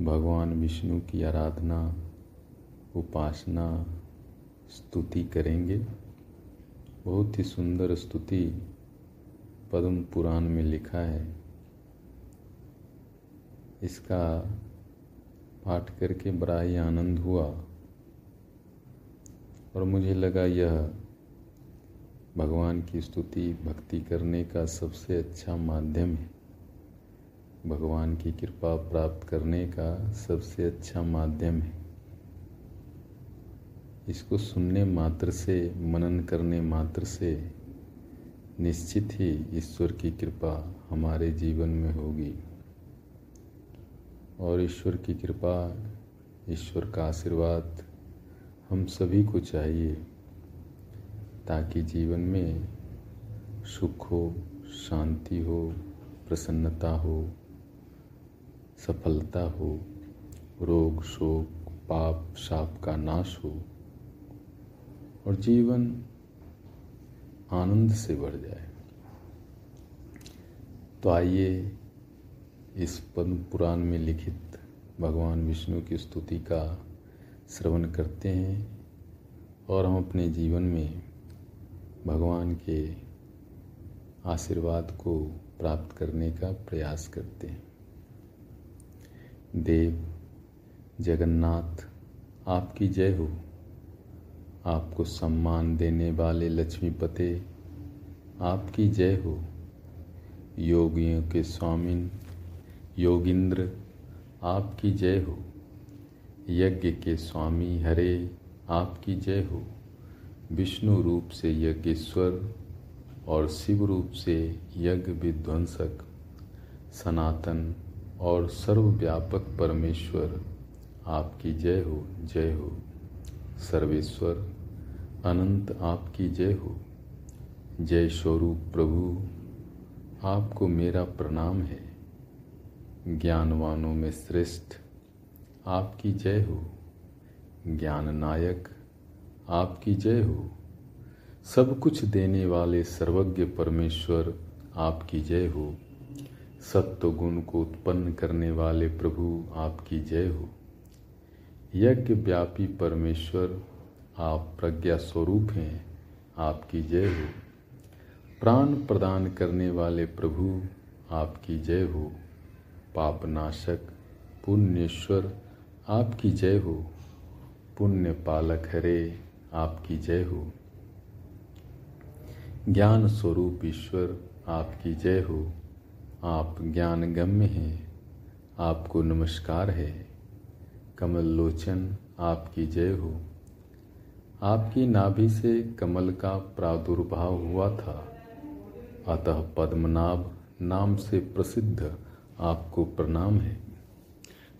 भगवान विष्णु की आराधना, उपासना, स्तुति करेंगे। बहुत ही सुंदर स्तुति पद्म पुराण में लिखा है। इसका पाठ करके बड़ा ही आनंद हुआ। और मुझे लगा यह भगवान की स्तुति, भक्ति करने का सबसे अच्छा माध्यम है। भगवान की कृपा प्राप्त करने का सबसे अच्छा माध्यम है। इसको सुनने मात्र से, मनन करने मात्र से निश्चित ही ईश्वर की कृपा हमारे जीवन में होगी। और ईश्वर की कृपा, ईश्वर का आशीर्वाद हम सभी को चाहिए, ताकि जीवन में सुख हो, शांति हो, प्रसन्नता हो सफलता हो, रोग, शोक, पाप, शाप का नाश हो, और जीवन आनंद से बढ़ जाए। तो आइए इस पद्म पुराण में लिखित भगवान विष्णु की स्तुति का श्रवण करते हैं और हम अपने जीवन में भगवान के आशीर्वाद को प्राप्त करने का प्रयास करते हैं। देव, जगन्नाथ, आपकी जय हो। आपको सम्मान देने वाले लक्ष्मीपते, आपकी जय हो। योगियों के स्वामिन, योगिंद्र, आपकी जय हो। यज्ञ के स्वामी हरे, आपकी जय हो। विष्णु रूप से यज्ञेश्वर और शिव रूप से यज्ञ विध्वंसक, सनातन और सर्वव्यापक परमेश्वर आपकी जय हो जय हो। सर्वेश्वर, अनंत आपकी जय हो। जय स्वरूप प्रभु, आपको मेरा प्रणाम है। ज्ञानवानों में श्रेष्ठ आपकी जय हो। ज्ञान नायक आपकी जय हो। सब कुछ देने वाले सर्वज्ञ परमेश्वर आपकी जय हो। सत्व गुण को उत्पन्न करने वाले प्रभु आपकी जय हो। यज्ञ व्यापी परमेश्वर, आप प्रज्ञा स्वरूप हैं, आपकी जय हो। प्राण प्रदान करने वाले प्रभु आपकी जय हो। पापनाशक, पुण्येश्वर, आपकी जय हो। पुण्य पालक हरे, आपकी जय हो। ज्ञान स्वरूप ईश्वर, आपकी जय हो। आप ज्ञान गम्य हैं, आपको नमस्कार है। कमल लोचन आपकी जय हो। आपकी नाभि से कमल का प्रादुर्भाव हुआ था। अतः पद्मनाभ नाम से प्रसिद्ध आपको प्रणाम है।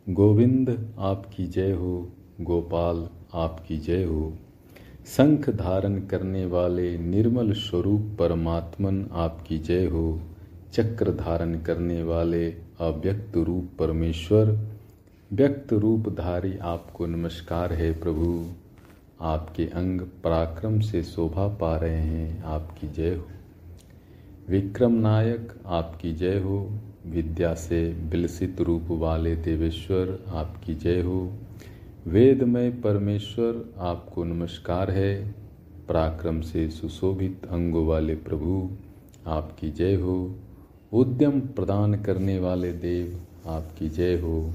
गोविंद आपकी जय हो, गोपाल आपकी जय हो। शंख धारण करने वाले निर्मल स्वरूप परमात्मन आपकी जय हो। चक्र धारण करने वाले अव्यक्त रूप परमेश्वर, व्यक्त रूपधारी आपको नमस्कार है प्रभु। आपके अंग पराक्रम से शोभा पा रहे हैं, आपकी जय हो। विक्रम नायक, आपकी जय हो। विद्या से विलसित रूप वाले देवेश्वर, आपकी जय हो। वेदमय परमेश्वर, आपको नमस्कार है। पराक्रम से सुशोभित अंगों वाले प्रभु, आपकी जय हो। उद्यम प्रदान करने वाले देव, आपकी जय हो।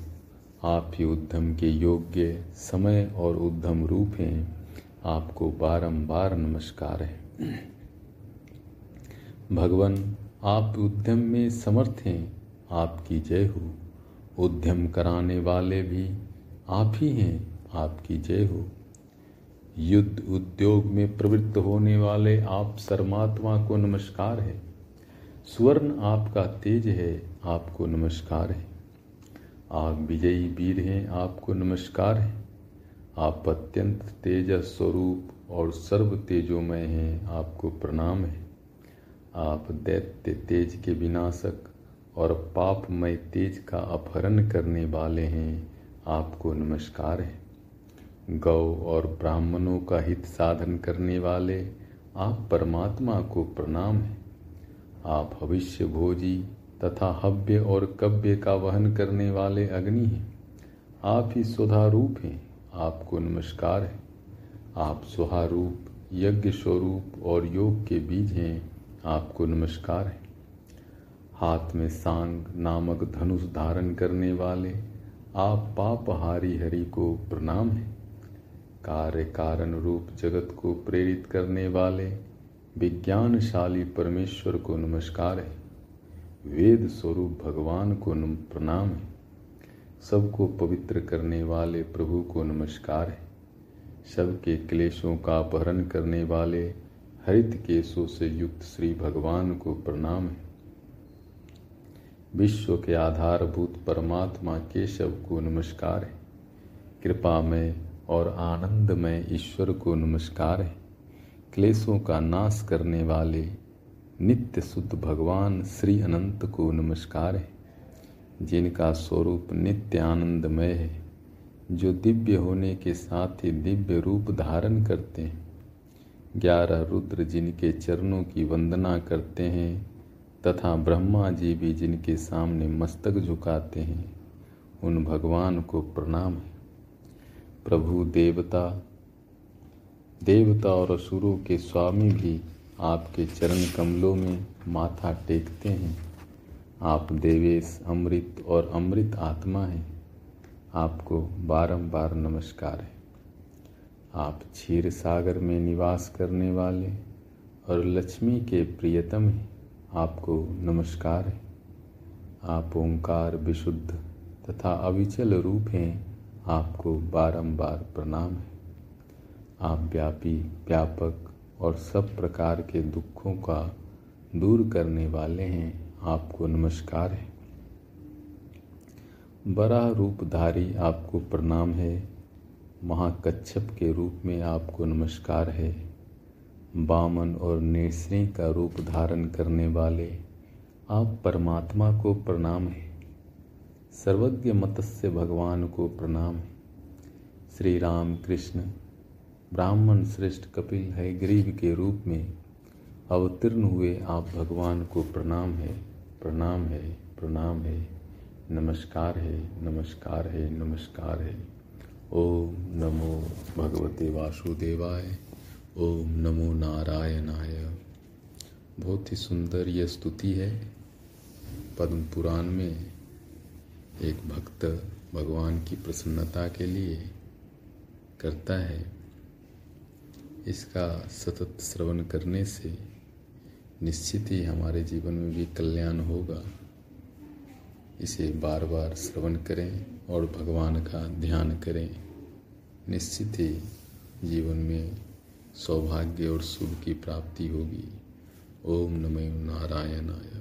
आप ही उद्यम के योग्य, समय और उद्यम रूप हैं। आपको बारंबार नमस्कार है। भगवान, आप उद्यम में समर्थ हैं। आपकी जय हो। उद्यम कराने वाले भी आप ही हैं। आपकी जय हो। युद्ध उद्योग में प्रवृत्त होने वाले आप सर्मात्मा को नमस्कार है। स्वर्ण आपका तेज है, आपको नमस्कार है। आप विजयी वीर हैं, आपको नमस्कार है। आप अत्यंत तेज स्वरूप और सर्व तेजोमय हैं, आपको प्रणाम है। आप दैत्य तेज के विनाशक और पापमय तेज का अपहरण करने वाले हैं, आपको नमस्कार है। गौ और ब्राह्मणों का हित साधन करने वाले, आप परमात्मा को प्रणाम है। आप भविष्य भोजी तथा हव्य और कव्य का वहन करने वाले अग्नि हैं। आप ही स्वधारूप हैं, आपको नमस्कार है। आप स्वहारूप यज्ञ स्वरूप और योग के बीज हैं, आपको नमस्कार है। हाथ में सांग नामक धनुष धारण करने वाले, आप पापहारी हरि को प्रणाम है। कार्य कारण रूप जगत को प्रेरित करने वाले विज्ञानशाली परमेश्वर को नमस्कार है। वेद स्वरूप भगवान को प्रणाम है। सबको पवित्र करने वाले प्रभु को नमस्कार है। सबके क्लेशों का अपहरण करने वाले हरित केशों से युक्त श्री भगवान को प्रणाम है। विश्व के आधारभूत परमात्मा केशव को नमस्कार है। कृपा में और आनंद में ईश्वर को नमस्कार है। क्लेशों का नाश करने वाले नित्य शुद्ध भगवान श्री अनंत को नमस्कार है। जिनका स्वरूप नित्य आनंदमय है, जो दिव्य होने के साथ ही दिव्य रूप धारण करते हैं। ग्यारह रुद्र जिनके चरणों की वंदना करते हैं, तथा ब्रह्मा जी भी जिनके सामने मस्तक झुकाते हैं, उन भगवान को प्रणाम है। प्रभु देवता देवता और असुरों के स्वामी भी आपके चरण कमलों में माथा टेकते हैं। आप देवेश, अमृत और अमृत आत्मा हैं। आपको बारंबार नमस्कार है। आप क्षीर सागर में निवास करने वाले और लक्ष्मी के प्रियतम हैं। आपको नमस्कार है। आप ओंकार विशुद्ध तथा अविचल रूप हैं। आपको बारंबार प्रणाम है। आप व्यापी व्यापक और सब प्रकार के दुखों का दूर करने वाले हैं। आपको नमस्कार है। बड़ा रूपधारी आपको प्रणाम है। महाकच्छप के रूप में आपको नमस्कार है। बामन और नेसरी का रूप धारण करने वाले आप परमात्मा को प्रणाम है। सर्वज्ञ मत्स्य भगवान को प्रणाम है। श्री राम कृष्ण ब्राह्मण श्रेष्ठ कपिल है गरीब के रूप में अवतीर्ण हुए आप भगवान को प्रणाम है प्रणाम है प्रणाम है। नमस्कार है नमस्कार है नमस्कार है। ओम नमो भगवते वासुदेवाय, ओम नमो नारायणाय। बहुत ही सुंदर यह स्तुति है। पद्म पुराण में एक भक्त भगवान की प्रसन्नता के लिए करता है। इसका सतत श्रवण करने से निश्चित ही हमारे जीवन में भी कल्याण होगा। इसे बार बार श्रवण करें और भगवान का ध्यान करें। निश्चित ही जीवन में सौभाग्य और शुभ की प्राप्ति होगी। ओम नमो नारायणाय।